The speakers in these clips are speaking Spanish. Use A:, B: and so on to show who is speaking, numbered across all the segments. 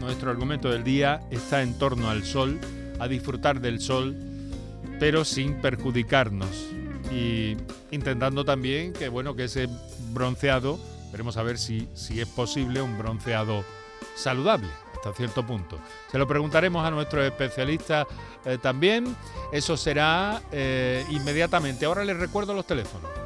A: nuestro argumento del día está en torno al sol, a disfrutar del sol, pero sin perjudicarnos y intentando también que bueno que ese bronceado, veremos a ver si, si es posible un bronceado saludable hasta cierto punto. Se lo preguntaremos a nuestros especialistas eh, también. Eso será eh, inmediatamente. Ahora les recuerdo los teléfonos.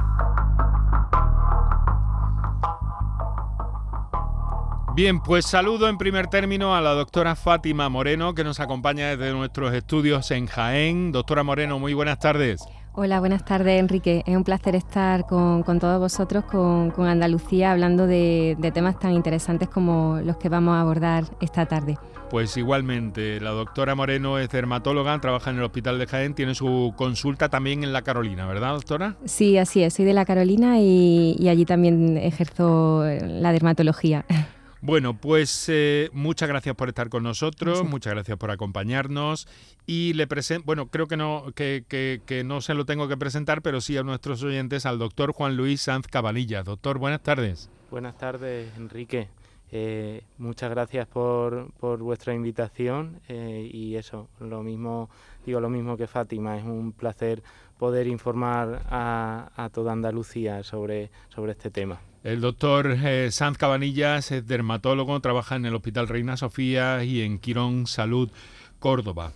A: Bien, pues saludo en primer término a la doctora Fátima Moreno, que nos acompaña desde nuestros estudios en Jaén. Doctora Moreno, muy buenas tardes.
B: Hola, buenas tardes Enrique. Es un placer estar con, todos vosotros, con, Andalucía, hablando de, temas tan interesantes como los que vamos a abordar esta tarde.
A: Pues igualmente, la doctora Moreno es dermatóloga, trabaja en el Hospital de Jaén, tiene su consulta también en La Carolina, ¿verdad, doctora?
B: Sí, así es, soy de La Carolina y, y allí también ejerzo la dermatología.
A: Bueno, pues eh, muchas gracias por estar con nosotros, muchas gracias por acompañarnos y le presento, bueno, creo que no, que, que, no se lo tengo que presentar, pero sí a nuestros oyentes al doctor Juan Luis Sanz Cabanilla. Doctor, buenas tardes.
C: Buenas tardes, Enrique. Eh, muchas gracias por, por vuestra invitación eh, y eso, lo mismo, digo lo mismo que Fátima, es un placer poder informar a, toda Andalucía sobre, sobre este tema.
A: El doctor eh, Sanz Cabanillas es dermatólogo, trabaja en el Hospital Reina Sofía y en Quirón Salud, Córdoba.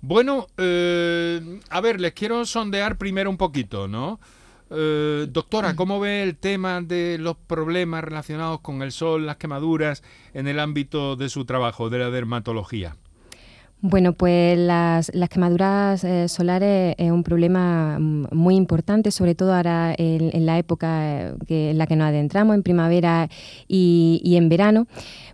A: Bueno, eh, a ver, les quiero sondear primero un poquito, ¿no? Eh, doctora, ¿cómo ve el tema de los problemas relacionados con el sol, las quemaduras en el ámbito de su trabajo, de la dermatología?
B: Bueno, pues las, quemaduras eh, solares es un problema muy importante, sobre todo ahora en, la época que, en la que nos adentramos, en primavera y, en verano,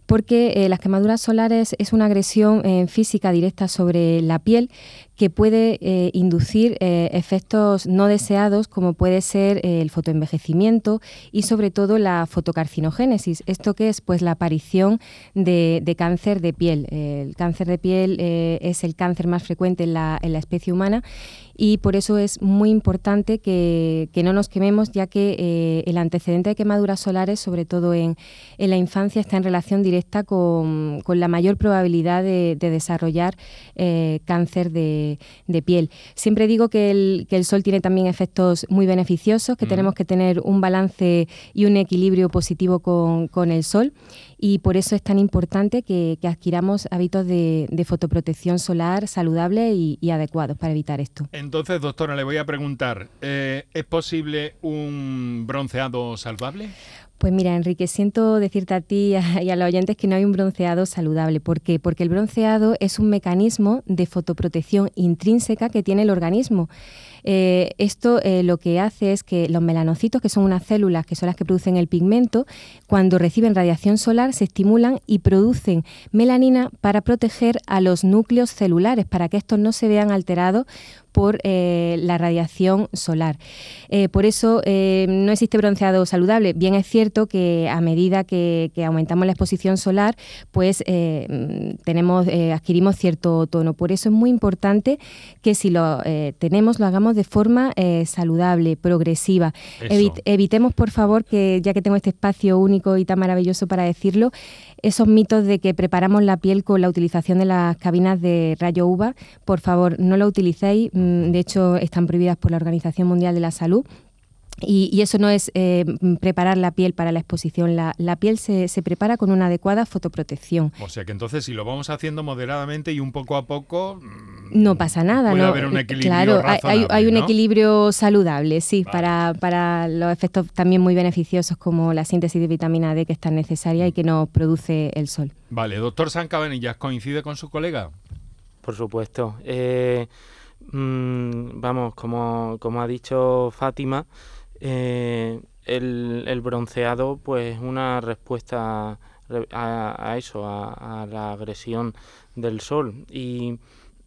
B: porque eh, las quemaduras solares es una agresión eh, física directa sobre la piel que puede eh, inducir eh, efectos no deseados como puede ser eh, el fotoenvejecimiento y sobre todo la fotocarcinogénesis. ¿Esto qué es? Pues la aparición de, cáncer de piel. el cáncer de piel es el cáncer más frecuente en la, en la especie humana y por eso es muy importante que, no nos quememos, ya que eh, el antecedente de quemaduras solares, sobre todo en, la infancia, está en relación directa con, la mayor probabilidad de, desarrollar eh, cáncer de, piel. Siempre digo que el, que el, sol tiene también efectos muy beneficiosos, que tenemos que tener un balance y un equilibrio positivo con, con el sol y por eso es tan importante que, adquiramos hábitos de, fotoprotección solar saludables y, adecuados para evitar esto.
A: Entonces, doctora, le voy a preguntar, eh, ¿es posible un bronceado saludable?
B: Pues mira, Enrique, siento decirte a ti y a los oyentes que no hay un bronceado saludable. ¿Por qué? Porque el bronceado es un mecanismo de fotoprotección intrínseca que tiene el organismo. Eh, esto eh, lo que hace es que los melanocitos, que son unas células que son las que producen el pigmento, cuando reciben radiación solar se estimulan y producen melanina para proteger a los núcleos celulares, para que estos no se vean alterados por eh, la radiación solar. Por eso no existe bronceado saludable. Bien es cierto que a medida que, aumentamos la exposición solar, pues tenemos, adquirimos cierto tono. Por eso es muy importante que si lo tenemos, lo hagamos de forma saludable, progresiva. evitemos, por favor, que ya que tengo este espacio único y tan maravilloso para decirlo, esos mitos de que preparamos la piel con la utilización de las cabinas de rayo UVA, por favor, no lo utilicéis. Mm, de hecho, están prohibidas por la Organización Mundial de la Salud y, eso no es eh, preparar la piel para la exposición, la, piel se, se, prepara con una adecuada fotoprotección.
A: O sea que entonces si lo vamos haciendo moderadamente y un poco a poco...
B: Mm, no pasa nada,
A: puede
B: ¿no?
A: haber un equilibrio
B: Claro, hay, hay, un equilibrio saludable, sí, para, para los efectos también muy beneficiosos como la síntesis de vitamina D que es tan necesaria y que nos produce el sol.
A: Vale, doctor San Cabanillas, ¿coincide con su colega?
C: Por supuesto. Eh, mm, vamos, como, como ha dicho Fátima, eh, el, bronceado, pues una respuesta a, eso, a, la agresión del sol. Y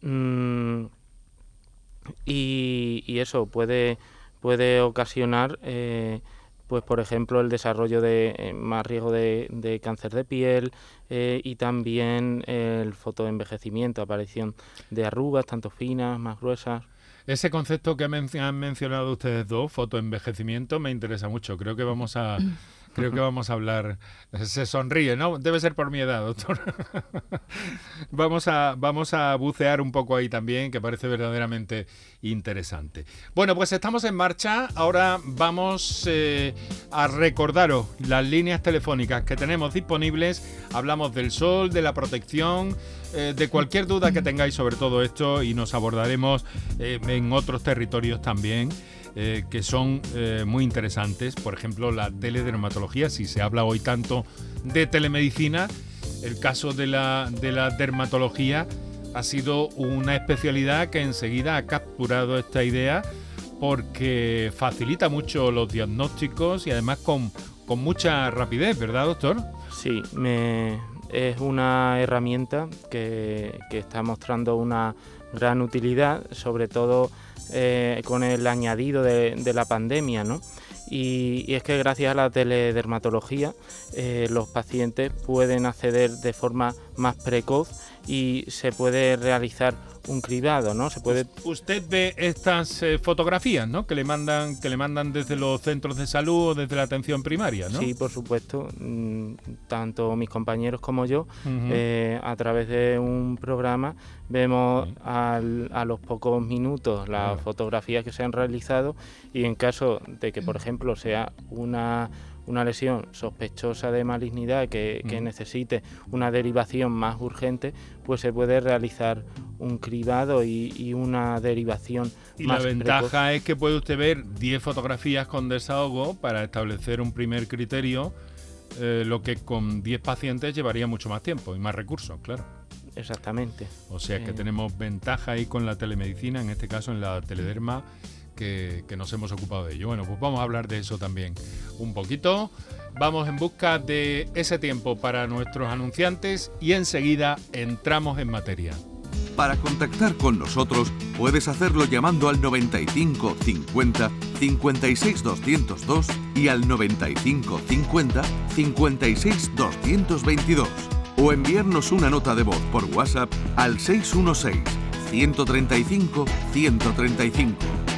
C: mm, y, eso puede, puede ocasionar eh, pues por ejemplo el desarrollo de eh, más riesgo de, cáncer de piel y también el fotoenvejecimiento, aparición de arrugas tanto finas, más gruesas.
A: Ese concepto que han mencionado ustedes dos, fotoenvejecimiento, me interesa mucho. Creo que vamos a Creo que vamos a hablar. Se sonríe, ¿no? Debe ser por mi edad, doctor. vamos, a, vamos a bucear un poco ahí también, que parece verdaderamente interesante. Bueno, pues estamos en marcha. Ahora vamos eh, a recordaros las líneas telefónicas que tenemos disponibles. Hablamos del sol, de la protección. Eh, de cualquier duda que tengáis sobre todo esto y nos abordaremos eh, en otros territorios también. Eh, que son muy interesantes. Por ejemplo, la teledermatología, si se habla hoy tanto de telemedicina, el caso de la, de la dermatología ha sido una especialidad que enseguida ha capturado esta idea porque facilita mucho los diagnósticos y además con, con mucha rapidez, ¿verdad, doctor?
C: Sí, me, es una herramienta que, que está mostrando una gran utilidad, sobre todo eh, con el añadido de, la pandemia, ¿no? Y, es que gracias a la teledermatología eh, los pacientes pueden acceder de forma más precoz y se puede realizar un cribado, ¿no? Se puede.
A: Usted ve estas eh, fotografías, ¿no? Que le mandan, que le mandan desde los centros de salud o desde la atención primaria, ¿no?
C: Sí, por supuesto. Mm, tanto mis compañeros como yo, eh, a través de un programa, vemos a los pocos minutos las fotografías que se han realizado y en caso de que, por ejemplo, sea una una lesión sospechosa de malignidad que, necesite una derivación más urgente, pues se puede realizar un cribado y, una derivación
A: y la ventaja es que puede usted ver 10 fotografías con desahogo para establecer un primer criterio, eh, lo que con 10 pacientes llevaría mucho más tiempo y más recursos, claro.
C: Exactamente.
A: O sea que eh. tenemos ventaja ahí con la telemedicina, en este caso en la telederma que, nos hemos ocupado de ello. Bueno, pues vamos a hablar de eso también un poquito. Vamos en busca de ese tiempo para nuestros anunciantes y enseguida entramos en materia.
D: Para contactar con nosotros puedes hacerlo llamando al 95 50 56 202 y al 95 50 56 222 o enviarnos una nota de voz por WhatsApp al 616 135 135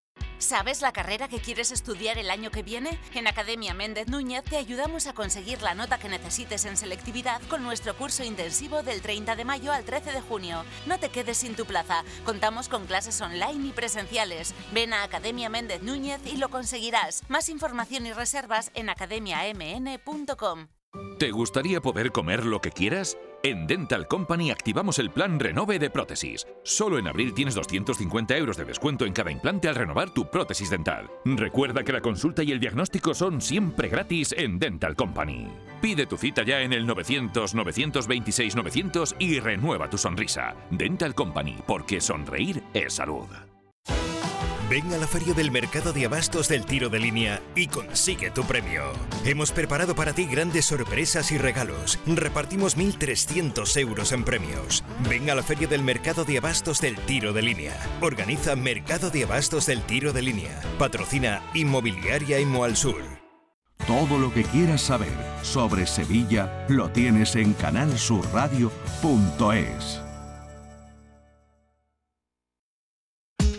E: ¿Sabes la carrera que quieres estudiar el año que viene? En Academia Méndez Núñez te ayudamos a conseguir la nota que necesites en selectividad con nuestro curso intensivo del 30 de mayo al 13 de junio. No te quedes sin tu plaza. Contamos con clases online y presenciales. Ven a Academia Méndez Núñez y lo conseguirás. Más información y reservas en academiamn.com.
F: ¿Te gustaría poder comer lo que quieras? En Dental Company activamos el plan Renove de prótesis. Solo en abril tienes 250 euros de descuento en cada implante al renovar tu prótesis dental. Recuerda que la consulta y el diagnóstico son siempre gratis en Dental Company. Pide tu cita ya en el 900-926-900 y renueva tu sonrisa. Dental Company, porque sonreír es salud.
G: Ven a la feria del mercado de abastos del tiro de línea y consigue tu premio. Hemos preparado para ti grandes sorpresas y regalos. Repartimos 1.300 euros en premios. Ven a la feria del mercado de abastos del tiro de línea. Organiza Mercado de Abastos del Tiro de Línea. Patrocina Inmobiliaria Imo Sur.
D: Todo lo que quieras saber sobre Sevilla lo tienes en canalsurradio.es.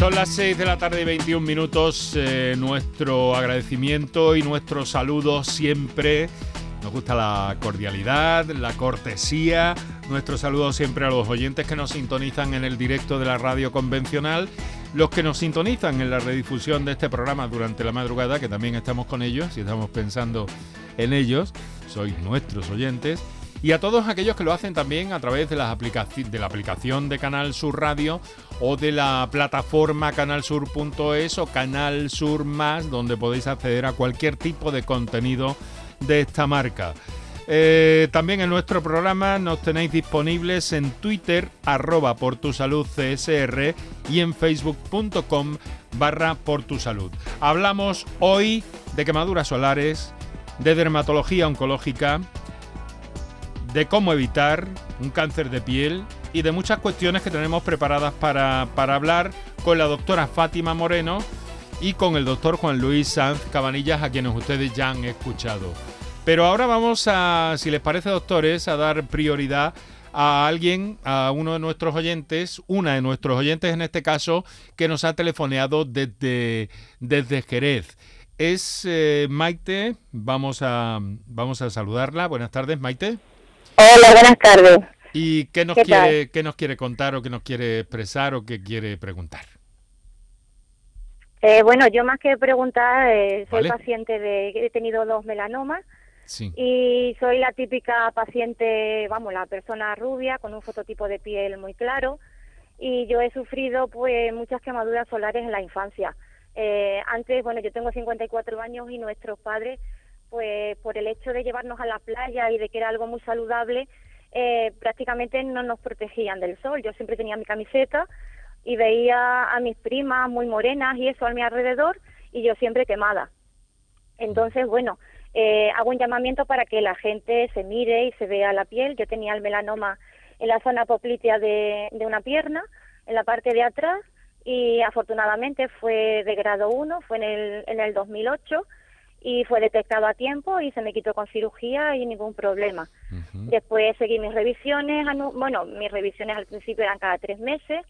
A: Son las 6 de la tarde y 21 minutos. Eh, nuestro agradecimiento y nuestro saludo siempre. Nos gusta la cordialidad, la cortesía. Nuestro saludo siempre a los oyentes que nos sintonizan en el directo de la radio convencional los que nos sintonizan en la redifusión de este programa durante la madrugada, que también estamos con ellos y estamos pensando en ellos, sois nuestros oyentes, y a todos aquellos que lo hacen también a través de, las de la aplicación de Canal Sur Radio o de la plataforma canalsur.es o Canal Sur Más, donde podéis acceder a cualquier tipo de contenido de esta marca. Eh, también en nuestro programa nos tenéis disponibles en Twitter, arroba por tu salud CSR y en facebook.com barra por tu salud. Hablamos hoy de quemaduras solares, de dermatología oncológica, de cómo evitar un cáncer de piel y de muchas cuestiones que tenemos preparadas para, para hablar con la doctora Fátima Moreno y con el doctor Juan Luis Sanz Cabanillas, a quienes ustedes ya han escuchado. Pero ahora vamos a, si les parece, doctores, a dar prioridad a alguien, a uno de nuestros oyentes, una de nuestros oyentes en este caso, que nos ha telefoneado desde, desde Jerez. Es eh, Maite, vamos a, vamos a saludarla. Buenas tardes, Maite.
H: Hola, buenas tardes.
A: ¿Y qué nos, quiere, qué nos quiere contar o qué nos quiere expresar o qué quiere preguntar?
H: Eh, bueno, yo más que preguntar, eh, soy paciente de, he tenido dos melanomas y soy la típica paciente, vamos, la persona rubia con un fototipo de piel muy claro. Y yo he sufrido pues muchas quemaduras solares en la infancia. Eh, antes, bueno, yo tengo 54 años y nuestros padres, pues por el hecho de llevarnos a la playa y de que era algo muy saludable, eh, prácticamente no nos protegían del sol. Yo siempre tenía mi camiseta y veía a mis primas muy morenas y eso a mi alrededor y yo siempre quemada. Entonces, bueno, eh, hago un llamamiento para que la gente se mire y se vea la piel. Yo tenía el melanoma en la zona poplitea de, una pierna, en la parte de atrás, y afortunadamente fue de grado 1, fue en el, en el 2008 y fue detectado a tiempo y se me quitó con cirugía y ningún problema. Después seguí mis revisiones, bueno, mis revisiones al principio eran cada tres meses,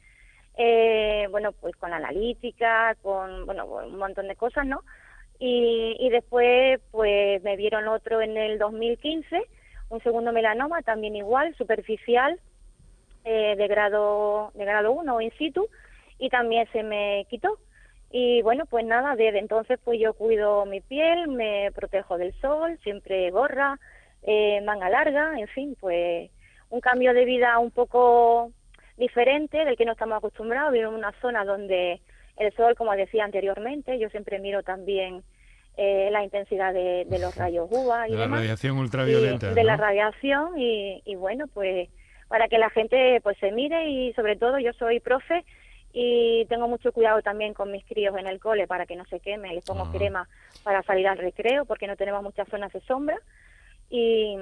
H: eh, bueno, pues con analítica, con, bueno, un montón de cosas, ¿no? Y, y después, pues me vieron otro en el 2015, un segundo melanoma, también igual, superficial, eh, de grado de grado 1 in situ, y también se me quitó. Y bueno, pues nada, desde entonces pues yo cuido mi piel, me protejo del sol, siempre gorra, eh, manga larga, en fin, pues un cambio de vida un poco diferente del que no estamos acostumbrados. Vivo en una zona donde el sol, como decía anteriormente, yo siempre miro también eh, la intensidad de, los rayos UVA y
A: de la radiación ultravioleta.
H: de la radiación y, bueno, pues para que la gente pues se mire y sobre todo yo soy profe y tengo mucho cuidado también con mis críos en el cole para que no se queme, les pongo crema para salir al recreo porque no tenemos muchas zonas de sombra y,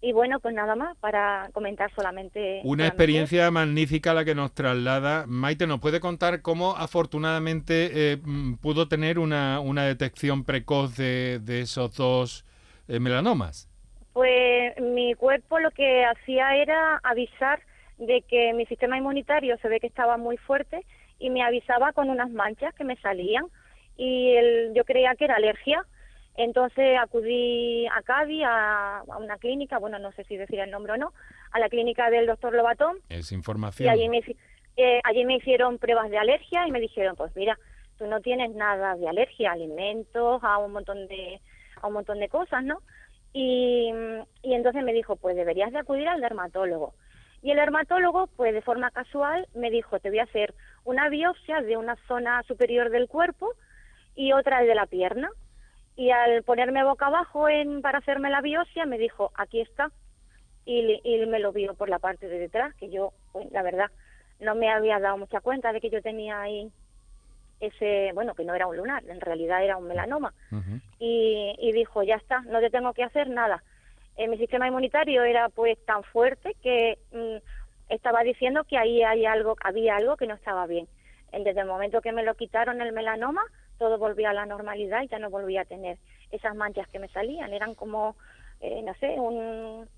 H: y bueno, pues nada más para comentar solamente.
A: Una experiencia magnífica la que nos traslada. Maite, ¿nos puede contar cómo afortunadamente eh, mm, pudo tener una, una detección precoz de, de esos dos eh, melanomas?
H: Pues mi cuerpo lo que hacía era avisar de que mi sistema inmunitario se ve que estaba muy fuerte y me avisaba con unas manchas que me salían y el, yo creía que era alergia entonces acudí a Cádiz, a, una clínica, bueno, no sé si decir el nombre o no, a la clínica del doctor Lobatón.
A: Es información.
H: Y allí me, eh, allí me hicieron pruebas de alergia y me dijeron, pues mira, tú no tienes nada de alergia, alimentos, a un montón de, a un montón de cosas, ¿no? Y, y entonces me dijo, pues deberías de acudir al dermatólogo. Y el dermatólogo, pues de forma casual, me dijo, te voy a hacer una biopsia de una zona superior del cuerpo y otra de la pierna y al ponerme boca abajo en, para hacerme la biopsia me dijo, aquí está, y, y me lo vio por la parte de detrás, que yo, pues, la verdad, no me había dado mucha cuenta de que yo tenía ahí ese, bueno, que no era un lunar, en realidad era un melanoma. y, y dijo, ya está, no te tengo que hacer nada. Eh, mi sistema inmunitario era pues tan fuerte que mm, estaba diciendo que ahí hay algo, había algo que no estaba bien. Desde el momento que me lo quitaron el melanoma, todo volvía a la normalidad y ya no volvía a tener esas manchas que me salían. Eran como, eh, no sé, un,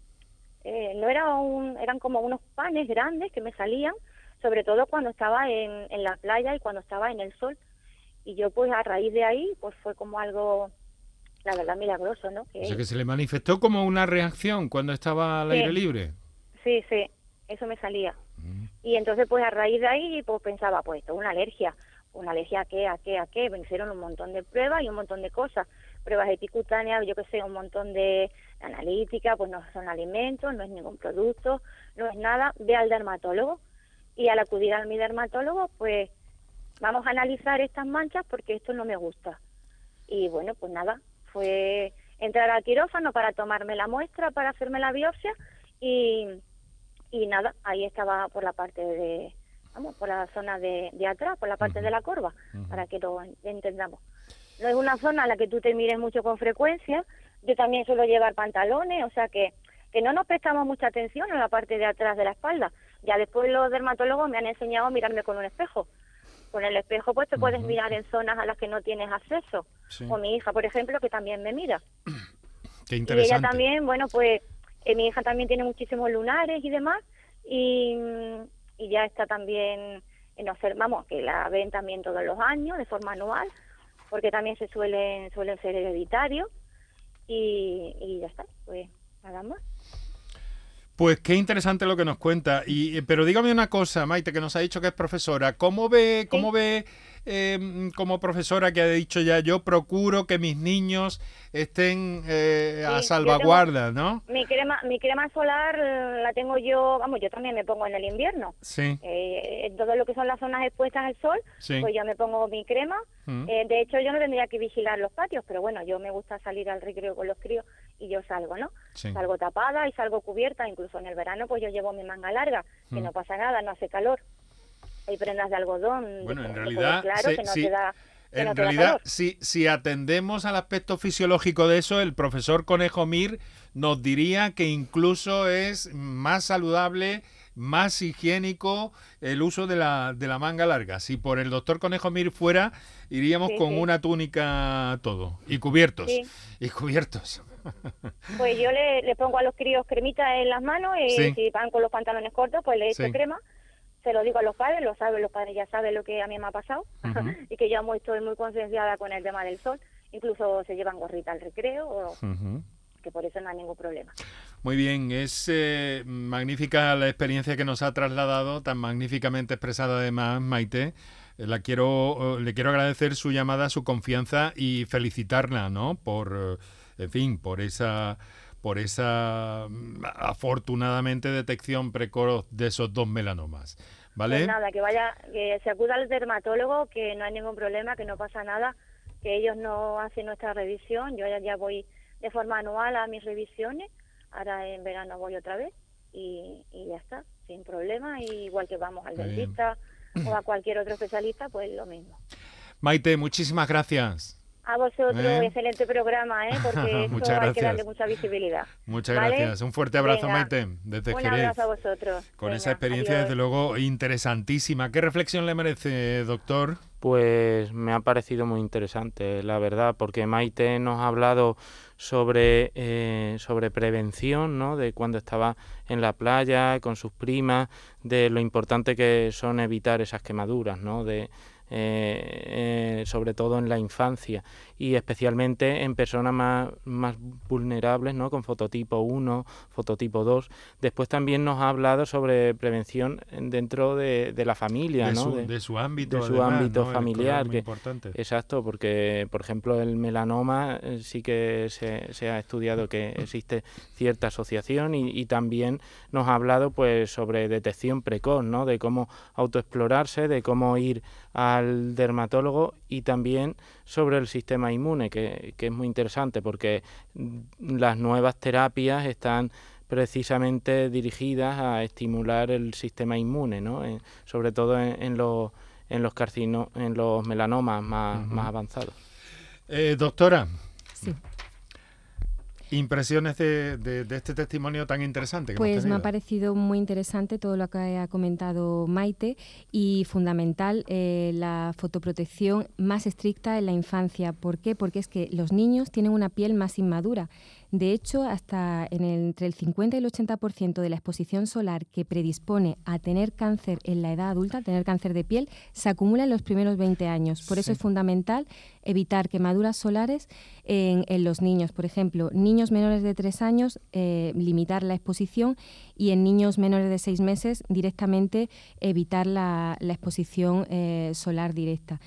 H: eh, no era un, eran como unos panes grandes que me salían, sobre todo cuando estaba en, en la playa y cuando estaba en el sol. Y yo pues a raíz de ahí pues fue como algo, la verdad, milagroso, ¿no?
A: Que, o sea que se le manifestó como una reacción cuando estaba al aire libre.
H: Sí, sí, eso me salía. Y entonces pues a raíz de ahí pues pensaba, pues esto es una alergia una alergia a qué, a qué, a qué, me hicieron un montón de pruebas y un montón de cosas, pruebas epicutáneas, yo que sé, un montón de analítica, pues no son alimentos, no es ningún producto, no es nada, ve al dermatólogo y al acudir a mi dermatólogo, pues vamos a analizar estas manchas porque esto no me gusta. Y bueno, pues nada, fue entrar al quirófano para tomarme la muestra, para hacerme la biopsia y, y nada, ahí estaba por la parte de vamos, por la zona de, atrás, por la parte de la corva, para que lo entendamos. No es una zona a la que tú te mires mucho con frecuencia. Yo también suelo llevar pantalones, o sea que, que no nos prestamos mucha atención en la parte de atrás de la espalda. Ya después los dermatólogos me han enseñado a mirarme con un espejo. Con el espejo pues te puedes mirar en zonas a las que no tienes acceso. O mi hija, por ejemplo, que también me mira.
A: Qué interesante.
H: Y ella también, bueno, pues eh, mi hija también tiene muchísimos lunares y demás. Y, y ya está también en observamos que la ven también todos los años de forma anual porque también se suelen suelen ser hereditarios y, y ya está pues nada más
A: pues qué interesante lo que nos cuenta. Y, pero dígame una cosa, Maite, que nos ha dicho que es profesora. ¿Cómo ve, cómo ve Em, como profesora que ha dicho ya, yo procuro que mis niños estén eh, a salvaguarda, ¿no?
H: Mi crema, mi crema solar eh, la tengo yo, vamos, yo también me pongo en el invierno.
A: Sí.
H: Eh, todo lo que son las zonas expuestas al sol, pues yo me pongo mi crema. Mm. de hecho, yo no tendría que vigilar los patios, pero bueno, yo me gusta salir al recreo con los críos y yo salgo, ¿no? Salgo tapada y salgo cubierta, incluso en el verano pues yo llevo mi manga larga, que mm. no pasa nada, no hace calor hay prendas de algodón.
A: Bueno, en realidad, en realidad, si, si atendemos al aspecto fisiológico de eso, el profesor Conejo Mir nos diría que incluso es más saludable, más higiénico el uso de la, de la manga larga. Si por el doctor Conejo Mir fuera, iríamos con una túnica todo, y cubiertos, y cubiertos.
H: Pues yo le, le, pongo a los críos cremita en las manos y si van con los pantalones cortos, pues le echo crema se lo digo a los padres, lo saben, los padres ya saben lo que a mí me ha pasado y que yo estoy muy concienciada con el tema del sol. Incluso se llevan gorrita al recreo, o, que por eso no hay ningún problema.
A: Muy bien, es eh, magnífica la experiencia que nos ha trasladado, tan magníficamente expresada además Maite. Eh, la quiero, le quiero agradecer su llamada, su confianza y felicitarla, ¿no? Por, eh, en fin, por esa por esa mm, afortunadamente detección precoz de esos dos melanomas. ¿Vale?
H: Pues nada, que vaya, que se acuda al dermatólogo, que no hay ningún problema, que no pasa nada, que ellos no hacen nuestra revisión. Yo ya, ya voy de forma anual a mis revisiones, ahora en verano voy otra vez y, ya está, sin problema. Y igual que vamos al dentista o a cualquier otro especialista, pues lo mismo.
A: Maite, muchísimas gracias.
H: A vosotros, ¿Eh? excelente programa, ¿eh? porque esto hay que darle mucha visibilidad.
A: Muchas gracias. Un fuerte abrazo, Maite, desde
H: Un abrazo a vosotros.
A: Con esa experiencia, desde luego, interesantísima. ¿Qué reflexión le merece, doctor?
C: Pues me ha parecido muy interesante, la verdad, porque Maite nos ha hablado sobre, eh, sobre prevención, ¿no? De cuando estaba en la playa con sus primas, de lo importante que son evitar esas quemaduras, ¿no? De, eh, eh, sobre todo en la infancia y especialmente en personas más, más vulnerables, ¿no? con fototipo 1, fototipo 2. Después también nos ha hablado sobre prevención dentro de, la familia,
A: de,
C: ¿no?
A: su, de, su, ámbito,
C: de su ámbito familiar.
A: Que, importante.
C: Exacto, porque por ejemplo el melanoma eh, sí que se, se, ha estudiado que existe cierta asociación y, y, también nos ha hablado pues sobre detección precoz, ¿no? de cómo autoexplorarse, de cómo ir al dermatólogo y también sobre el sistema inmune, que, es muy interesante porque las nuevas terapias están precisamente dirigidas a estimular el sistema inmune, ¿no? sobre todo en, los en los carcino, en los melanomas más, más avanzados.
A: Eh, doctora.
B: Sí.
A: Impresiones de, este testimonio tan interesante. Que
B: pues me ha parecido muy interesante todo lo que ha comentado Maite y fundamental eh, la fotoprotección más estricta en la infancia. ¿Por qué? Porque es que los niños tienen una piel más inmadura. De hecho, hasta entre el 50 y el 80% de la exposición solar que predispone a tener cáncer en la edad adulta, tener cáncer de piel, se acumula en los primeros 20 años. Por eso es fundamental evitar quemaduras solares en, los niños. Por ejemplo, niños menores de 3 años, eh, limitar la exposición y en niños menores de 6 meses directamente evitar la, exposición eh, solar directa.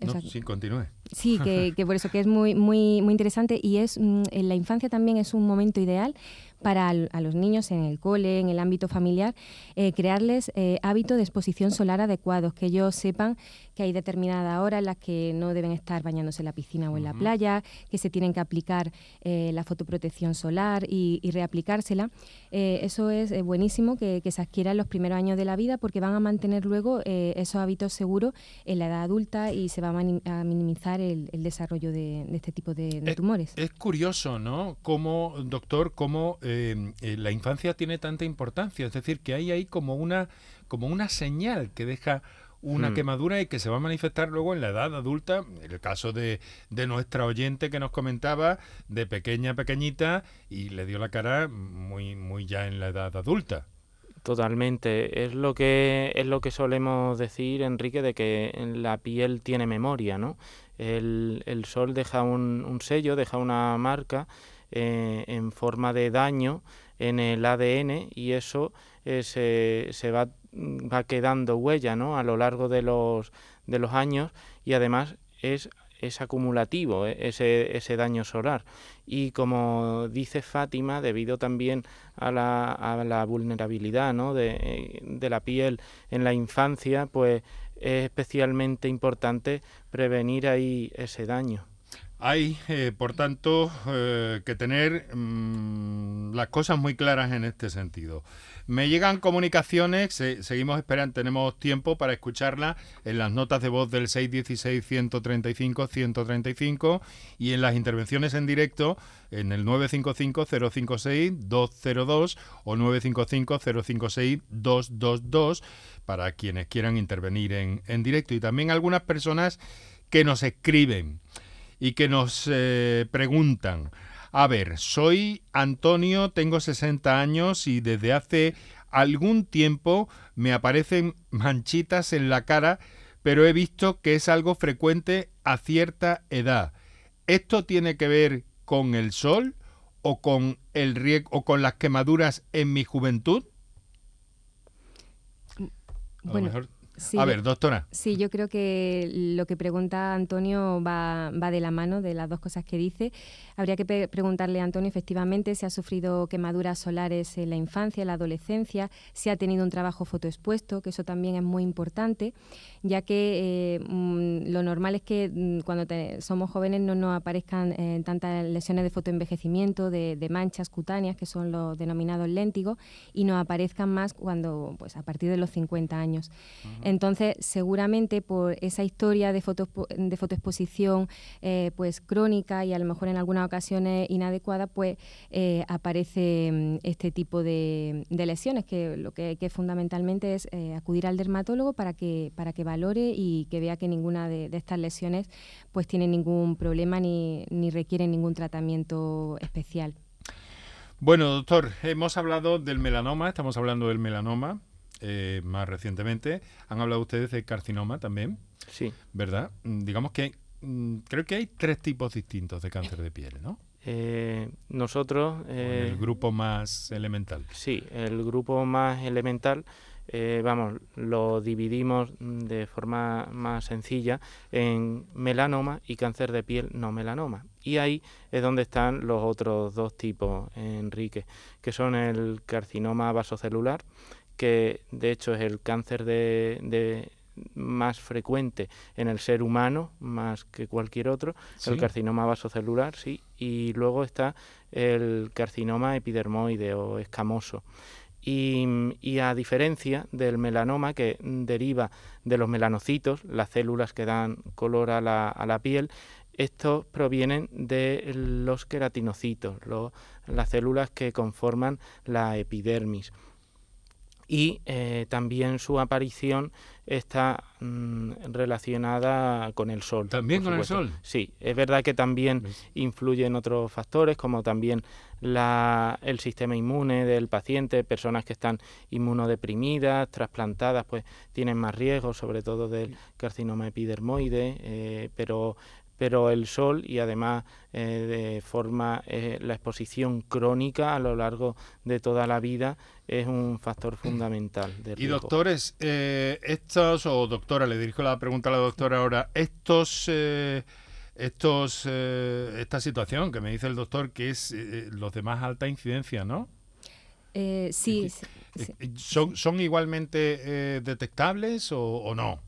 A: No, sí, continúe.
B: Sí, que, que, por eso que es muy, muy, muy interesante y es mm, en la infancia también es un momento ideal para a los niños en el cole, en el ámbito familiar, eh, crearles eh, hábitos de exposición solar adecuados, que ellos sepan que hay determinada hora en las que no deben estar bañándose en la piscina o en la playa, que se tienen que aplicar eh, la fotoprotección solar y, reaplicársela. eso es buenísimo que, se adquiera en los primeros años de la vida porque van a mantener luego esos hábitos seguros en la edad adulta y se va a, minimizar el, desarrollo de, este tipo de, tumores.
A: Es curioso, ¿no? Como, doctor, cómo Em, eh, la infancia tiene tanta importancia. Es decir, que hay ahí como una, como una señal que deja una hmm. quemadura y que se va a manifestar luego en la edad adulta. En el caso de, de nuestra oyente que nos comentaba, de pequeña pequeñita, y le dio la cara muy, muy ya en la edad adulta.
C: Totalmente. Es lo que es lo que solemos decir, Enrique, de que la piel tiene memoria, ¿no? El, el sol deja un, sello, deja una marca eh, en forma de daño en el ADN y eso eh, se, se va, va, quedando huella ¿no? a lo largo de los, de los años y además es, es acumulativo eh, ese, ese daño solar. Y como dice Fátima, debido también a la, a la vulnerabilidad ¿no? de, de la piel en la infancia, pues es especialmente importante prevenir ahí ese daño.
A: Hay, eh, por tanto, eh, que tener mm, las cosas muy claras en este sentido. Me llegan comunicaciones, seguimos esperando, tenemos tiempo para escucharlas en las notas de voz del 616-135-135 y en las intervenciones en directo en el 955-056-202 o 955-056-222 para quienes quieran intervenir en, en directo y también algunas personas que nos escriben y que nos eh, preguntan, a ver, soy Antonio, tengo 60 años y desde hace algún tiempo me aparecen manchitas en la cara, pero he visto que es algo frecuente a cierta edad. ¿Esto tiene que ver con el sol o con el riego o con las quemaduras en mi juventud?
B: bueno,
A: a ver, doctora.
B: Sí, yo creo que lo que pregunta Antonio va, va, de la mano de las dos cosas que dice. Habría que preguntarle a Antonio efectivamente si ha sufrido quemaduras solares en la infancia, en la adolescencia, si ha tenido un trabajo fotoexpuesto, que eso también es muy importante, ya que eh, mm, lo normal es que mm, cuando somos jóvenes no nos aparezcan eh, tantas lesiones de fotoenvejecimiento, de, de manchas cutáneas, que son los denominados léntigos, y nos aparezcan más cuando, pues a partir de los 50 años. Entonces, seguramente por esa historia de, foto, de fotoexposición eh, pues crónica y a lo mejor en algunas ocasiones inadecuada, pues eh, aparece mm, este tipo de, lesiones, que lo que, que fundamentalmente es eh, acudir al dermatólogo para que, para que valore y que vea que ninguna de, estas lesiones pues tiene ningún problema ni, ni requiere ningún tratamiento especial.
A: Bueno, doctor, hemos hablado del melanoma, estamos hablando del melanoma, eh, más recientemente. Han hablado ustedes de carcinoma también.
C: Sí.
A: ¿Verdad? Mm, digamos que mm, creo que hay tres tipos distintos de cáncer de piel, ¿no?
C: Eh, nosotros... el
A: eh, grupo más elemental.
C: Sí, el grupo más elemental, vamos, lo dividimos de forma más sencilla en melanoma y cáncer de piel no melanoma. Y ahí es donde están los otros dos tipos, Enrique, que son el carcinoma vasocelular, que de hecho es el cáncer de, más frecuente en el ser humano, más que cualquier otro, el carcinoma vasocelular, sí, y luego está el carcinoma epidermoide o escamoso. Y, a diferencia del melanoma que deriva de los melanocitos, las células que dan color a la, a la piel, estos provienen de los queratinocitos, las células que conforman la epidermis y eh, también su aparición está mm, relacionada con el sol.
A: ¿También con el sol?
C: Sí, es verdad que también influyen otros factores como también la, el sistema inmune del paciente, personas que están inmunodeprimidas, trasplantadas, pues tienen más riesgo, sobre todo del carcinoma epidermoide, eh, pero pero el sol y además eh, de forma eh, la exposición crónica a lo largo de toda la vida es un factor fundamental. De
A: y doctores, eh, estos, o doctora, le dirijo la pregunta a la doctora ahora, estos, estos, esta situación que me dice el doctor que es los de más alta incidencia, ¿no?
B: sí,
A: ¿Son, ¿Son igualmente detectables o no?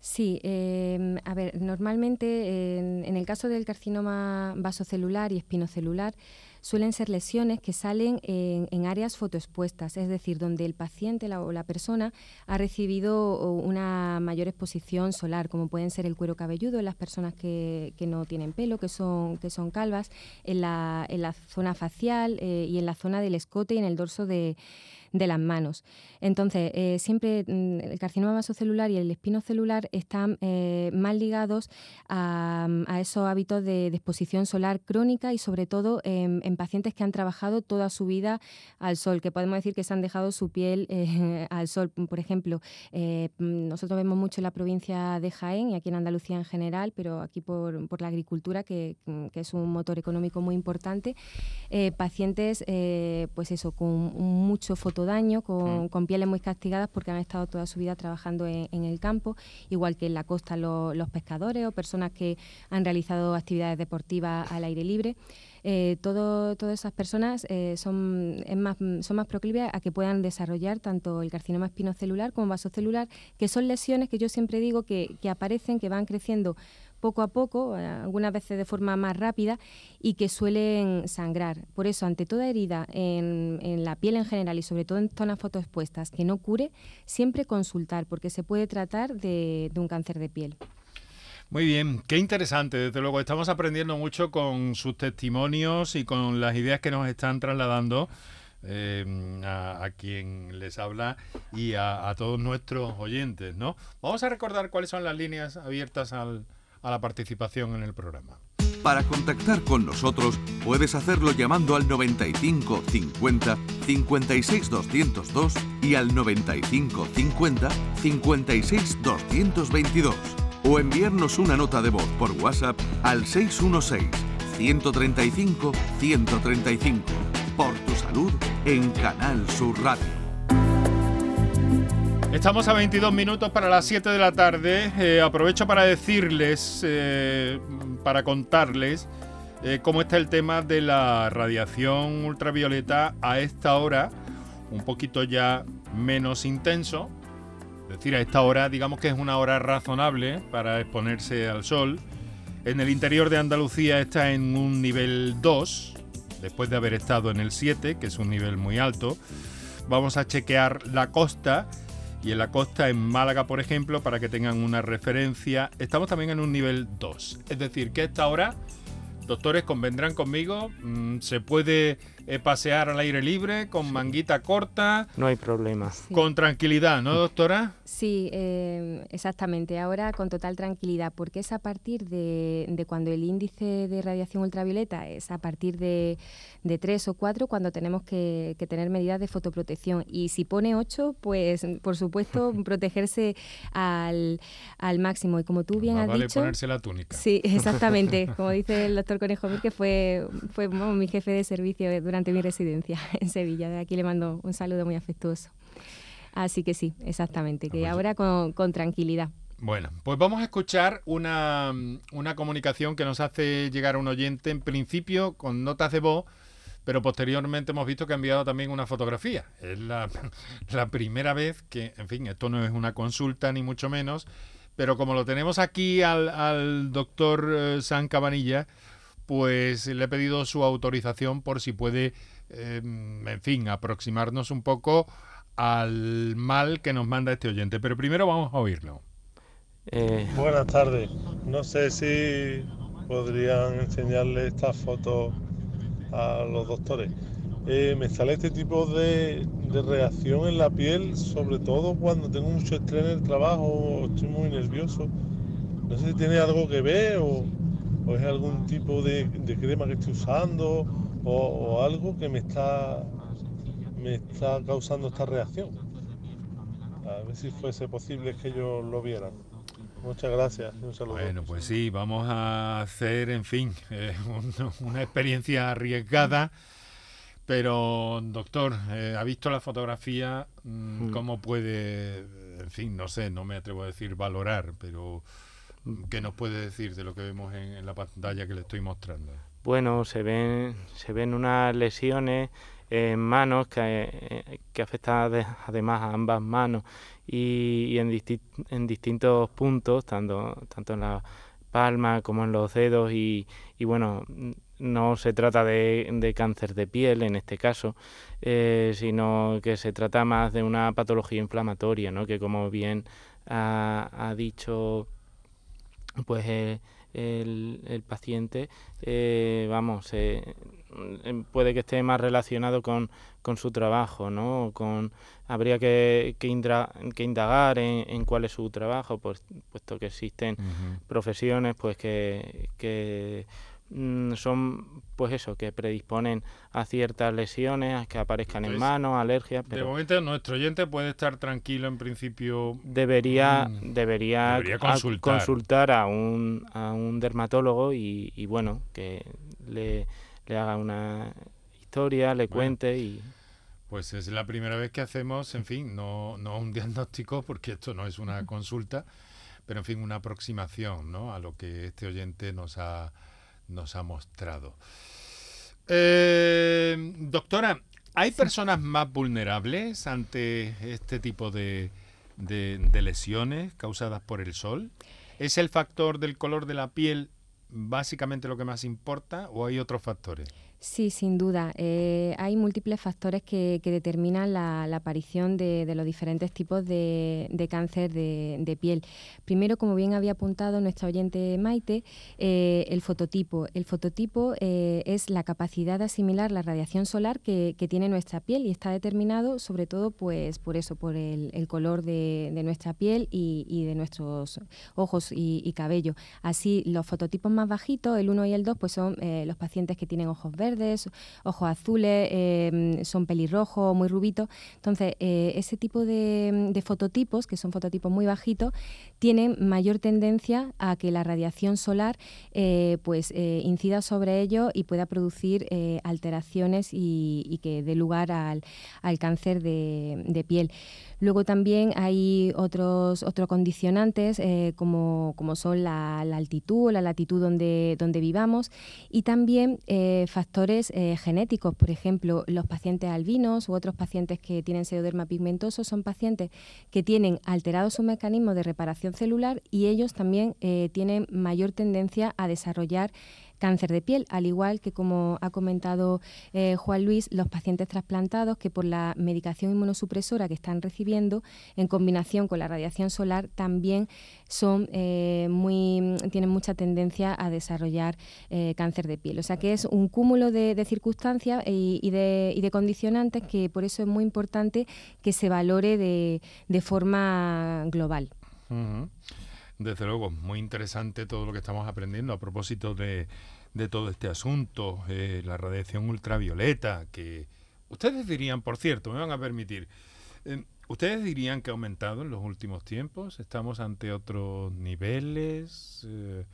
B: Sí, em, a ver, normalmente en, el caso del carcinoma vasocelular y espinocelular suelen ser lesiones que salen en, áreas fotoexpuestas, es decir, donde el paciente o la persona ha recibido una mayor exposición solar, como pueden ser el cuero cabelludo en las personas que, no tienen pelo, que son, que son calvas, en la, en la zona facial eh, y en la zona del escote y en el dorso de de las manos. Entonces, eh, siempre mm, el carcinoma vasocelular y el espinocelular están eh, más ligados a, esos hábitos de, exposición solar crónica y sobre todo en, pacientes que han trabajado toda su vida al sol, que podemos decir que se han dejado su piel eh, al sol. Por ejemplo, nosotros vemos mucho en la provincia de Jaén y aquí en Andalucía en general, pero aquí por, la agricultura, que, que, es un motor económico muy importante, pacientes pues eso, con mucho foto daño, mm. con, pieles muy castigadas porque han estado toda su vida trabajando en, el campo, igual que en la costa los pescadores o personas que han realizado actividades deportivas al aire libre. Eh, todo, todas esas personas eh, son, más, son más proclives a que puedan desarrollar tanto el carcinoma espinocelular como vasocelular, que son lesiones que yo siempre digo que, que aparecen, que van creciendo poco a poco, algunas veces de forma más rápida, y que suelen sangrar. Por eso, ante toda herida en, la piel en general y sobre todo en zonas fotoexpuestas que no cure, siempre consultar, porque se puede tratar de, un cáncer de piel.
A: Muy bien, qué interesante, desde luego estamos aprendiendo mucho con sus testimonios y con las ideas que nos están trasladando. Eh, a, quien les habla y a, a, todos nuestros oyentes, ¿no? Vamos a recordar cuáles son las líneas abiertas al, a la participación en el programa.
D: Para contactar con nosotros puedes hacerlo llamando al 95 50 56 202 y al 95 50 56 222 o enviarnos una nota de voz por WhatsApp al 616 135 135 por tu salud en Canal Sur Radio.
A: Estamos a 22 minutos para las 7 de la tarde. Eh, aprovecho para decirles, eh, para contarles eh, cómo está el tema de la radiación ultravioleta a esta hora, un poquito ya menos intenso. Es decir, a esta hora, digamos que es una hora razonable para exponerse al sol. En el interior de Andalucía está en un nivel 2, después de haber estado en el 7, que es un nivel muy alto. Vamos a chequear la costa y en la costa, en Málaga, por ejemplo, para que tengan una referencia, estamos también en un nivel 2. Es decir, que esta hora, doctores, convendrán conmigo, mm, se puede eh, pasear al aire libre, con manguita corta.
C: No hay problema.
A: Con tranquilidad, ¿no, doctora?
B: Sí, eh, exactamente. Ahora con total tranquilidad, porque es a partir de, cuando el índice de radiación ultravioleta es a partir de, de 3 o 4 cuando tenemos que, tener medidas de fotoprotección. Y si pone 8, pues por supuesto protegerse al, máximo. Y como tú bien has
A: vale
B: dicho...
A: ponerse la túnica.
B: Sí, exactamente. Como dice el doctor Conejo, que fue, fue mi jefe de servicio durante ante mi residencia en Sevilla. De aquí le mando un saludo muy afectuoso. Así que sí, exactamente, que ahora con, tranquilidad.
A: Bueno, pues vamos a escuchar una, una, comunicación que nos hace llegar un oyente, en principio con notas de voz, pero posteriormente hemos visto que ha enviado también una fotografía. Es la, la primera vez que, en fin, esto no es una consulta ni mucho menos, pero como lo tenemos aquí al, al doctor eh, San Cabanilla, pues le he pedido su autorización por si puede, em, en fin, aproximarnos un poco al mal que nos manda este oyente. Pero primero vamos a oírlo.
I: Eh, Buenas tardes. No sé si podrían enseñarle estas fotos a los doctores. Eh, me sale este tipo de, reacción en la piel, sobre todo cuando tengo mucho estrés en el trabajo o estoy muy nervioso. No sé si tiene algo que ver o, es algún tipo de, crema que estoy usando o, algo que me está, me está causando esta reacción. A ver si fuese posible que ellos lo vieran. Muchas gracias. Un saludo.
A: Bueno, pues sí, vamos a hacer, en fin, eh, una experiencia arriesgada. Pero, doctor, eh, ¿ha visto la fotografía? Mm, mm. ¿Cómo puede, en fin, no sé, no me atrevo a decir valorar, pero ¿qué nos puede decir de lo que vemos en, la pantalla que le estoy mostrando?
C: Bueno, se ven, se ven unas lesiones en manos que, que afectan además a ambas manos y, en, distintos puntos, tanto, tanto en la palma como en los dedos y, y bueno, no se trata de, cáncer de piel en este caso, eh, sino que se trata más de una patología inflamatoria, ¿no? que como bien ha, dicho pues eh, el, paciente, eh, vamos, puede que esté más relacionado con, con su trabajo, ¿no? Con, habría que, que, indagar en, cuál es su trabajo, pues, puesto que existen profesiones pues que, que Mm, son pues eso, que predisponen a ciertas lesiones, a que aparezcan en manos, alergias.
A: Pero de momento nuestro oyente puede estar tranquilo en principio.
C: Debería, mm, debería, consultar. A, un, a un dermatólogo y, bueno, que le, le, haga una historia, le cuente y...
A: Pues es la primera vez que hacemos, en fin, no, no un diagnóstico, porque esto no es una consulta, pero en fin, una aproximación ¿no? a lo que este oyente nos ha nos ha mostrado. Eh, doctora, ¿hay personas más vulnerables ante este tipo de, de lesiones causadas por el sol? ¿Es el factor del color de la piel básicamente lo que más importa o hay otros factores?
B: Sí, sin duda. Eh, hay múltiples factores que, determinan la, aparición de, los diferentes tipos de, cáncer de, piel. Primero, como bien había apuntado nuestra oyente Maite, eh, el fototipo. El fototipo eh, es la capacidad de asimilar la radiación solar que, tiene nuestra piel y está determinado sobre todo pues, por eso, por el, color de, nuestra piel y, de nuestros ojos y, cabello. Así, los fototipos más bajitos, el 1 y el 2, pues son los pacientes que tienen ojos verdes, verdes, ojos azules, eh, son pelirrojos, muy rubitos. Entonces, eh, ese tipo de, fototipos, que son fototipos muy bajitos, tienen mayor tendencia a que la radiación solar eh, pues incida sobre ellos y pueda producir alteraciones y, que dé lugar al, cáncer de piel. Luego también hay otros, otros condicionantes eh, como, como, son la, altitud o la latitud donde, donde vivamos y también eh, factores eh, genéticos. Por ejemplo, los pacientes albinos u otros pacientes que tienen pseudoderma pigmentoso son pacientes que tienen alterado su mecanismo de reparación celular y ellos también tienen mayor tendencia a desarrollar cáncer de piel, al igual que como ha comentado eh, Juan Luis, los pacientes trasplantados que por la medicación inmunosupresora que están recibiendo en combinación con la radiación solar también son eh, muy tienen mucha tendencia a desarrollar eh, cáncer de piel. O sea que es un cúmulo de, circunstancias y, de, condicionantes que por eso es muy importante que se valore de, forma global.
A: Desde luego, muy interesante todo lo que estamos aprendiendo a propósito de, de todo este asunto, eh, la radiación ultravioleta, que ustedes dirían, por cierto, me van a permitir, eh, ustedes dirían que ha aumentado en los últimos tiempos, estamos ante otros niveles, eh,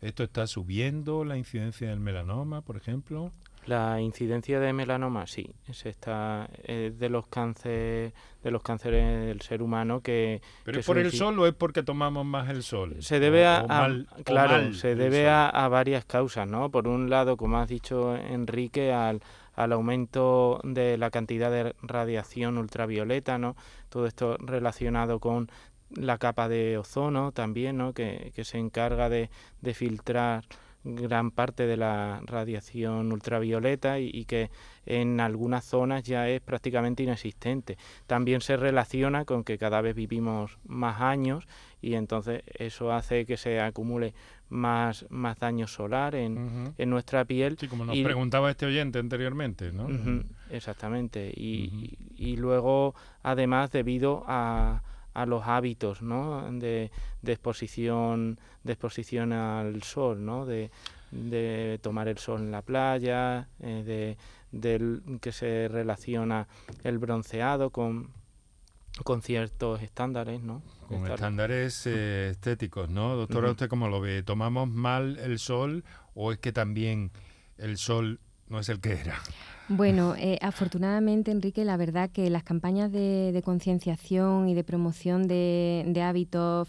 A: esto está subiendo la incidencia del melanoma, por ejemplo.
C: La incidencia de melanoma, sí, es esta de los cánceres de los cánceres del ser humano que.
A: Pero es por el sol o es porque tomamos más el sol.
C: Se debe a, claro, se debe a, varias causas, ¿no? Por un lado, como has dicho Enrique, al al aumento de la cantidad de radiación ultravioleta, ¿no? Todo esto relacionado con la capa de ozono también, ¿no? Que, que se encarga de, de filtrar gran parte de la radiación ultravioleta y, que en algunas zonas ya es prácticamente inexistente. También se relaciona con que cada vez vivimos más años y entonces eso hace que se acumule más, más daño solar en, en nuestra piel.
A: Sí, como nos preguntaba este oyente anteriormente, ¿no?
C: exactamente. Y, y, luego, además, debido a, a los hábitos ¿no? de, de, exposición de exposición al sol ¿no? de, de tomar el sol en la playa eh, de del que se relaciona el bronceado con con ciertos estándares, ¿no?
A: Con estándares eh, estéticos, ¿no? Doctora, ¿usted cómo lo ve? ¿Tomamos mal el sol o es que también el sol no es el que era?
B: Bueno, eh, afortunadamente, Enrique, la verdad que las campañas de, concienciación y de promoción de, hábitos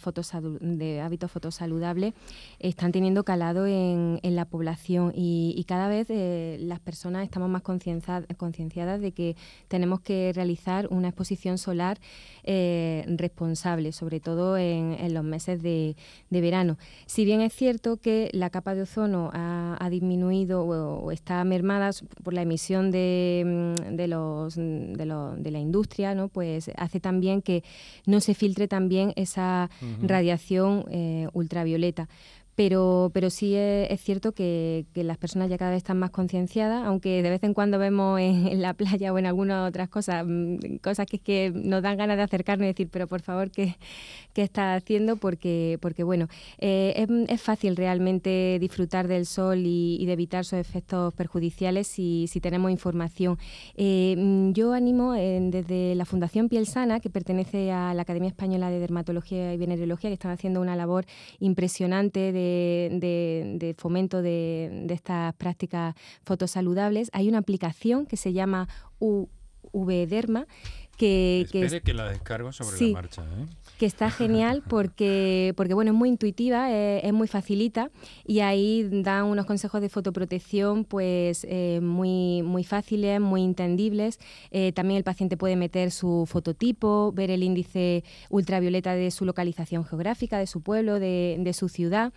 B: de hábitos fotosaludables están teniendo calado en, la población y, cada vez eh, las personas estamos más concienciadas de que tenemos que realizar una exposición solar eh, responsable, sobre todo en, los meses de, verano. Si bien es cierto que la capa de ozono ha, disminuido o está mermada por la emisión de, mm, de, los, de, lo, de la industria, ¿no? pues hace también que no se filtre también esa radiación eh, ultravioleta. Pero, pero sí es, cierto que, las personas ya cada vez están más concienciadas, aunque de vez en cuando vemos en, la playa o en algunas otras cosas, mm, cosas que, que nos dan ganas de acercarnos y decir, pero por favor, ¿qué, qué está haciendo? Porque, porque bueno, eh, es, fácil realmente disfrutar del sol y, de evitar sus efectos perjudiciales si, si tenemos información. Eh, mm, yo animo desde la Fundación Piel Sana, que pertenece a la Academia Española de Dermatología y Venerología, que están haciendo una labor impresionante de de, fomento de, estas prácticas fotosaludables, hay una aplicación que se llama UVDerma que,
A: Espere que, la descargo sobre la marcha. ¿eh?
B: Que está genial porque, porque bueno, es muy intuitiva, es, muy facilita y ahí dan unos consejos de fotoprotección pues eh, muy, muy fáciles, muy entendibles. Eh, también el paciente puede meter su fototipo, ver el índice ultravioleta de su localización geográfica, de su pueblo, de, de su ciudad.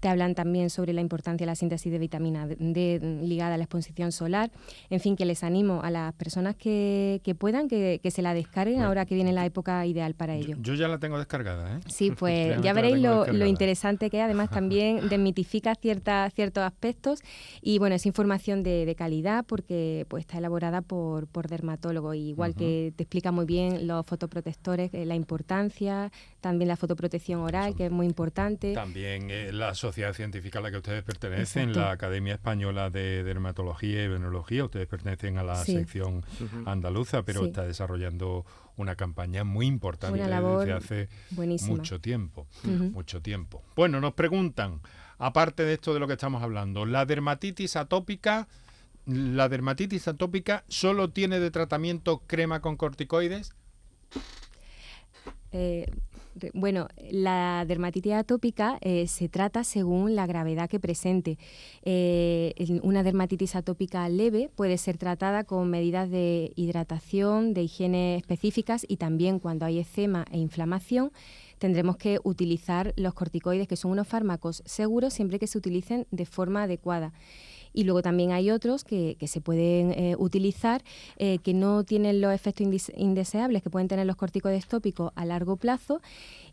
B: Te hablan también sobre la importancia de la síntesis de vitamina D ligada a la exposición solar. En fin, que les animo a las personas que, puedan que, se la descarguen ahora que viene la época ideal para ello.
A: Yo, ya la tengo descargada. ¿eh?
B: Sí, pues ya veréis lo, interesante que es. Además, también desmitifica ciertas, ciertos aspectos y bueno, es información de, calidad porque pues está elaborada por, por dermatólogos, igual que te explica muy bien los fotoprotectores, eh, la importancia, también la fotoprotección oral, que es muy importante.
A: También eh, la sociedad científica a la que ustedes pertenecen, la Academia Española de Dermatología y Venología, ustedes pertenecen a la sección andaluza, pero está desarrollando una campaña muy importante desde hace mucho tiempo, mucho tiempo. Bueno, nos preguntan, aparte de esto de lo que estamos hablando, la dermatitis atópica, la dermatitis atópica solo tiene de tratamiento crema con corticoides?
B: Eh, bueno, la dermatitis atópica eh, se trata según la gravedad que presente. Eh, una dermatitis atópica leve puede ser tratada con medidas de hidratación, de higiene específicas y también cuando hay eczema e inflamación tendremos que utilizar los corticoides, que son unos fármacos seguros siempre que se utilicen de forma adecuada. Y luego también hay otros que, se pueden eh, utilizar eh, que no tienen los efectos indeseables que pueden tener los corticoides tópicos a largo plazo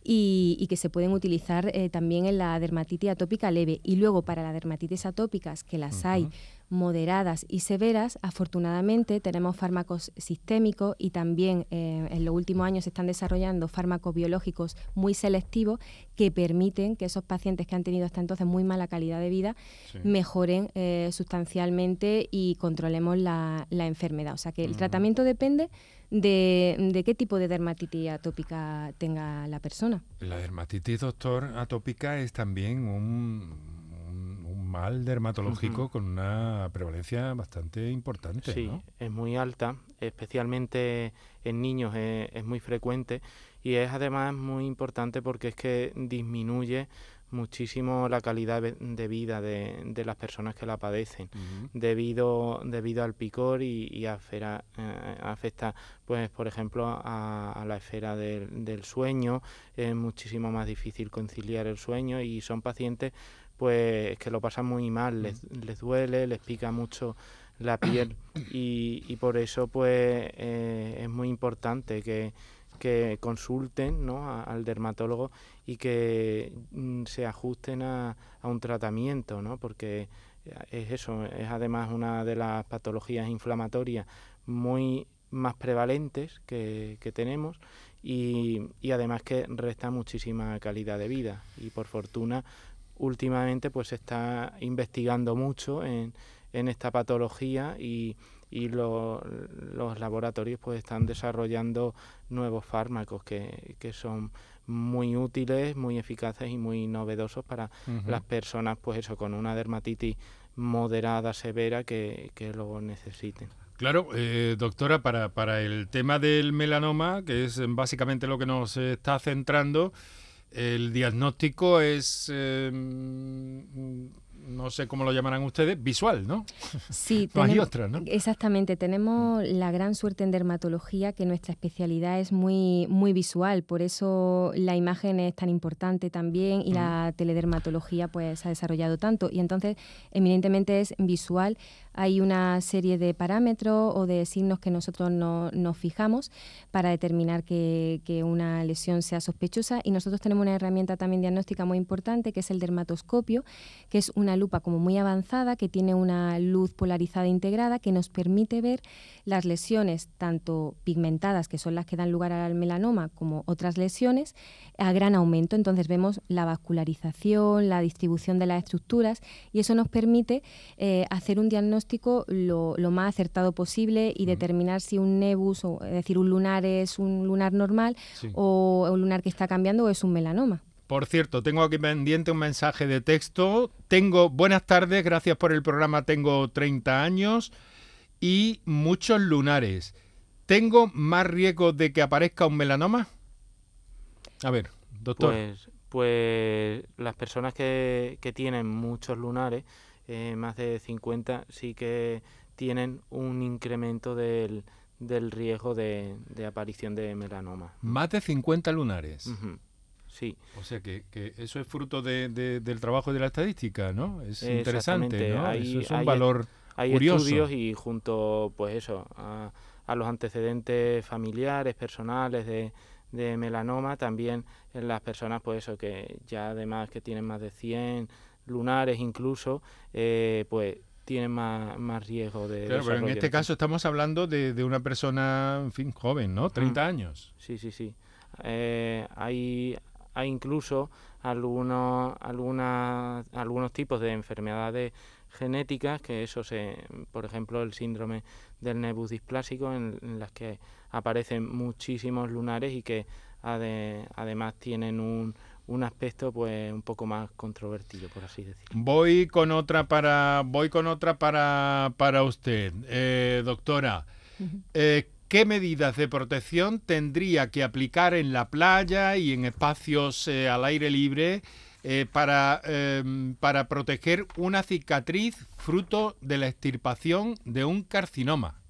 B: y, que se pueden utilizar eh, también en la dermatitis atópica leve. Y luego para las dermatitis atópicas, que las hay moderadas y severas, afortunadamente tenemos fármacos sistémicos y también eh, en los últimos años se están desarrollando fármacos biológicos muy selectivos que permiten que esos pacientes que han tenido hasta entonces muy mala calidad de vida mejoren eh, sustancialmente y controlemos la, enfermedad. O sea que el tratamiento depende de, qué tipo de dermatitis atópica tenga la persona.
A: La dermatitis, doctor, atópica es también un mal dermatológico con una prevalencia bastante importante.
C: Sí, es muy alta, especialmente en niños es, muy frecuente y es además muy importante porque es que disminuye muchísimo la calidad de vida de, las personas que la padecen debido debido al picor y, eh, afecta pues por ejemplo a, la esfera del, sueño. Es muchísimo más difícil conciliar el sueño y son pacientes pues que lo pasan muy mal les, les duele les pica mucho la piel y, por eso pues eh, es muy importante que, consulten al dermatólogo y que mm, se ajusten a, un tratamiento, ¿no? porque es eso, es además una de las patologías inflamatorias muy más prevalentes que, tenemos y, y, además que resta muchísima calidad de vida. Y por fortuna últimamente pues se está investigando mucho en, en esta patología y, los laboratorios pues están desarrollando nuevos fármacos que, son muy útiles, muy eficaces y muy novedosos para las personas pues eso con una dermatitis moderada, severa que, lo necesiten.
A: Claro, eh, doctora, para, para el tema del melanoma, que es básicamente lo que nos está centrando, el diagnóstico es eh, no sé cómo lo llamarán ustedes, visual, ¿no?
B: Sí, tenemos, ¿no? Exactamente, tenemos la gran suerte en dermatología que nuestra especialidad es muy, muy visual, por eso la imagen es tan importante también y la teledermatología pues ha desarrollado tanto y entonces eminentemente es visual hay una serie de parámetros o de signos que nosotros no, nos fijamos para determinar que, una lesión sea sospechosa y nosotros tenemos una herramienta también diagnóstica muy importante que es el dermatoscopio, que es una lupa como muy avanzada que tiene una luz polarizada integrada que nos permite ver las lesiones tanto pigmentadas, que son las que dan lugar al melanoma, como otras lesiones, a gran aumento. Entonces vemos la vascularización, la distribución de las estructuras y eso nos permite eh, hacer un diagnóstico lo, más acertado posible y determinar si un nebus, o, es decir, un lunar es un lunar normal o un lunar que está cambiando o es un melanoma.
A: Por cierto, tengo aquí pendiente un mensaje de texto. Tengo, buenas tardes, gracias por el programa, tengo 30 años y muchos lunares. ¿Tengo más riesgo de que aparezca un melanoma? A ver, doctor.
C: Pues, pues las personas que, que tienen muchos lunares eh, más de 50 sí que tienen un incremento del, del riesgo de, aparición de melanoma.
A: Más de 50 lunares.
C: Sí.
A: O sea que, eso es fruto de, del trabajo de la estadística, ¿no? Es interesante, ¿no? eso es un valor
C: hay estudios y junto, pues eso, a, a los antecedentes familiares, personales de, de melanoma, también en las personas, pues eso, que ya además que tienen más de 100 lunares incluso, eh, pues tienen más, más riesgo de...
A: Claro, pero en este caso estamos hablando de, una persona, en fin, joven, ¿no? 30 años.
C: Sí, sí, sí. Eh, hay, hay incluso algunos, algunas, algunos tipos de enfermedades genéticas que eso se, por ejemplo, el síndrome del nebus displásico en, las que aparecen muchísimos lunares y que además tienen un, un aspecto pues un poco más controvertido por así decirlo.
A: Voy con otra para voy con otra para para usted. Eh, doctora eh, qué medidas de protección tendría que aplicar en la playa y en espacios eh, al aire libre para, em, para proteger una cicatriz fruto de la extirpación de un carcinoma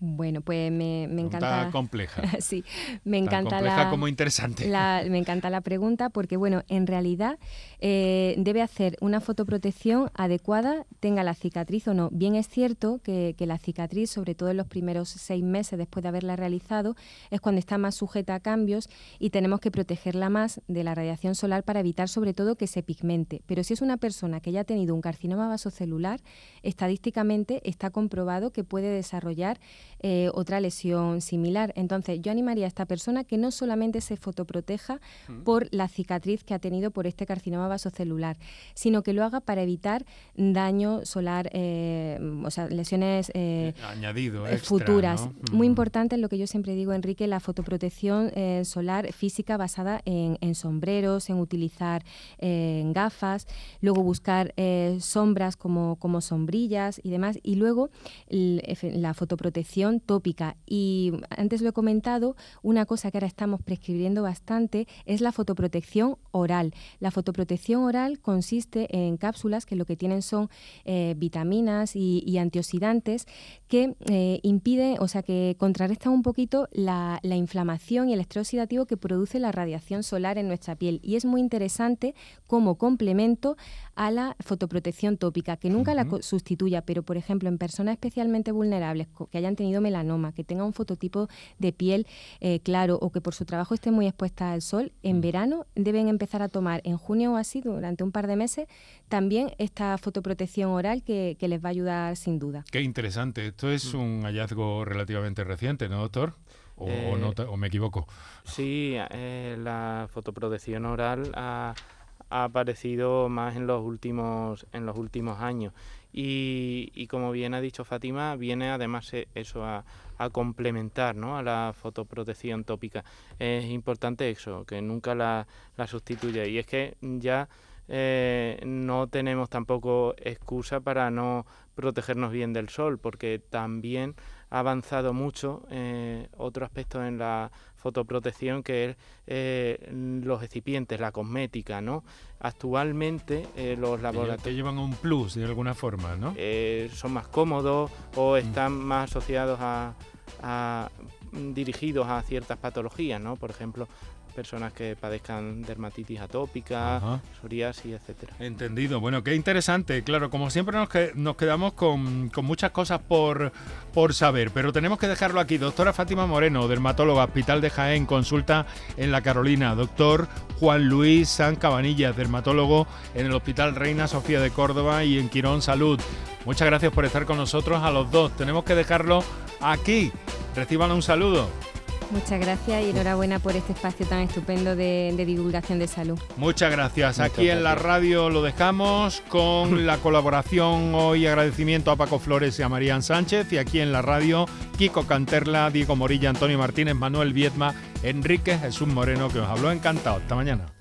B: bueno, pues me, me encanta.
A: compleja.
B: sí, me encanta
A: compleja la. como interesante.
B: me encanta la pregunta porque, bueno, en realidad eh, debe hacer una fotoprotección adecuada, tenga la cicatriz o no. Bien es cierto que, la cicatriz, sobre todo en los primeros seis meses después de haberla realizado, es cuando está más sujeta a cambios y tenemos que protegerla más de la radiación solar para evitar, sobre todo, que se pigmente. Pero si es una persona que ya ha tenido un carcinoma vasocelular, estadísticamente está comprobado que puede desarrollar eh, otra lesión similar. Entonces, yo animaría a esta persona que no solamente se fotoproteja mm. por la cicatriz que ha tenido por este carcinoma vasocelular, sino que lo haga para evitar daño solar, eh, o sea, lesiones
A: eh, Añadido,
B: futuras. Muy mm. importante es lo que yo siempre digo, Enrique, la fotoprotección solar física basada en, sombreros, en utilizar gafas, luego buscar sombras como, como sombrillas y demás, y luego la fotoprotección tópica. Y antes lo he comentado, una cosa que ahora estamos prescribiendo bastante es la fotoprotección oral. La fotoprotección oral consiste en cápsulas que lo que tienen son eh, vitaminas y, antioxidantes que eh, impiden, o sea, que contrarrestan un poquito la, inflamación y el estrés oxidativo que produce la radiación solar en nuestra piel. Y es muy interesante como complemento a la fotoprotección tópica, que nunca la sustituya, pero por ejemplo en personas especialmente vulnerables que hayan tenido melanoma, que tengan un fototipo de piel eh, claro o que por su trabajo esté muy expuesta al sol, en mm. verano deben empezar a tomar en junio o así, durante un par de meses, también esta fotoprotección oral que, les va a ayudar sin duda.
A: Qué interesante. Esto es mm. un hallazgo relativamente reciente, ¿no, doctor? ¿O, no, eh, me equivoco?
C: Sí, eh, la fotoprotección oral ha, aparecido más en los últimos, en los últimos años. Y, como bien ha dicho Fátima, viene además eh, eso a, complementar ¿no? a la fotoprotección tópica. Es importante eso, que nunca la, la sustituya. Y es que ya eh, no tenemos tampoco excusa para no protegernos bien del sol, porque también ha avanzado mucho eh, otro aspecto en la fotoprotección que es eh, los recipientes, la cosmética, ¿no? Actualmente los laboratorios...
A: Que llevan un plus de alguna forma, ¿no?
C: son más cómodos o mm. están más asociados a, a dirigidos a ciertas patologías, ¿no? Por ejemplo, personas que padezcan dermatitis atópica, psoriasis, etcétera.
A: Entendido. Bueno, qué interesante. Claro, como siempre nos, nos quedamos con, muchas cosas por, por saber, pero tenemos que dejarlo aquí. Doctora Fátima Moreno, dermatóloga, Hospital de Jaén, consulta en La Carolina. Doctor Juan Luis San Cabanillas, dermatólogo en el Hospital Reina Sofía de Córdoba y en Quirón Salud. Muchas gracias por estar con nosotros a los dos. Tenemos que dejarlo aquí. Reciban un saludo.
B: Muchas gracias y enhorabuena por este espacio tan estupendo de, divulgación de salud.
A: Muchas gracias. Aquí en la radio lo dejamos con la colaboración hoy agradecimiento a Paco Flores y a Marían Sánchez y aquí en la radio Kiko Canterla, Diego Morilla, Antonio Martínez, Manuel Viedma, Enrique Jesús Moreno que os habló encantado. Hasta mañana.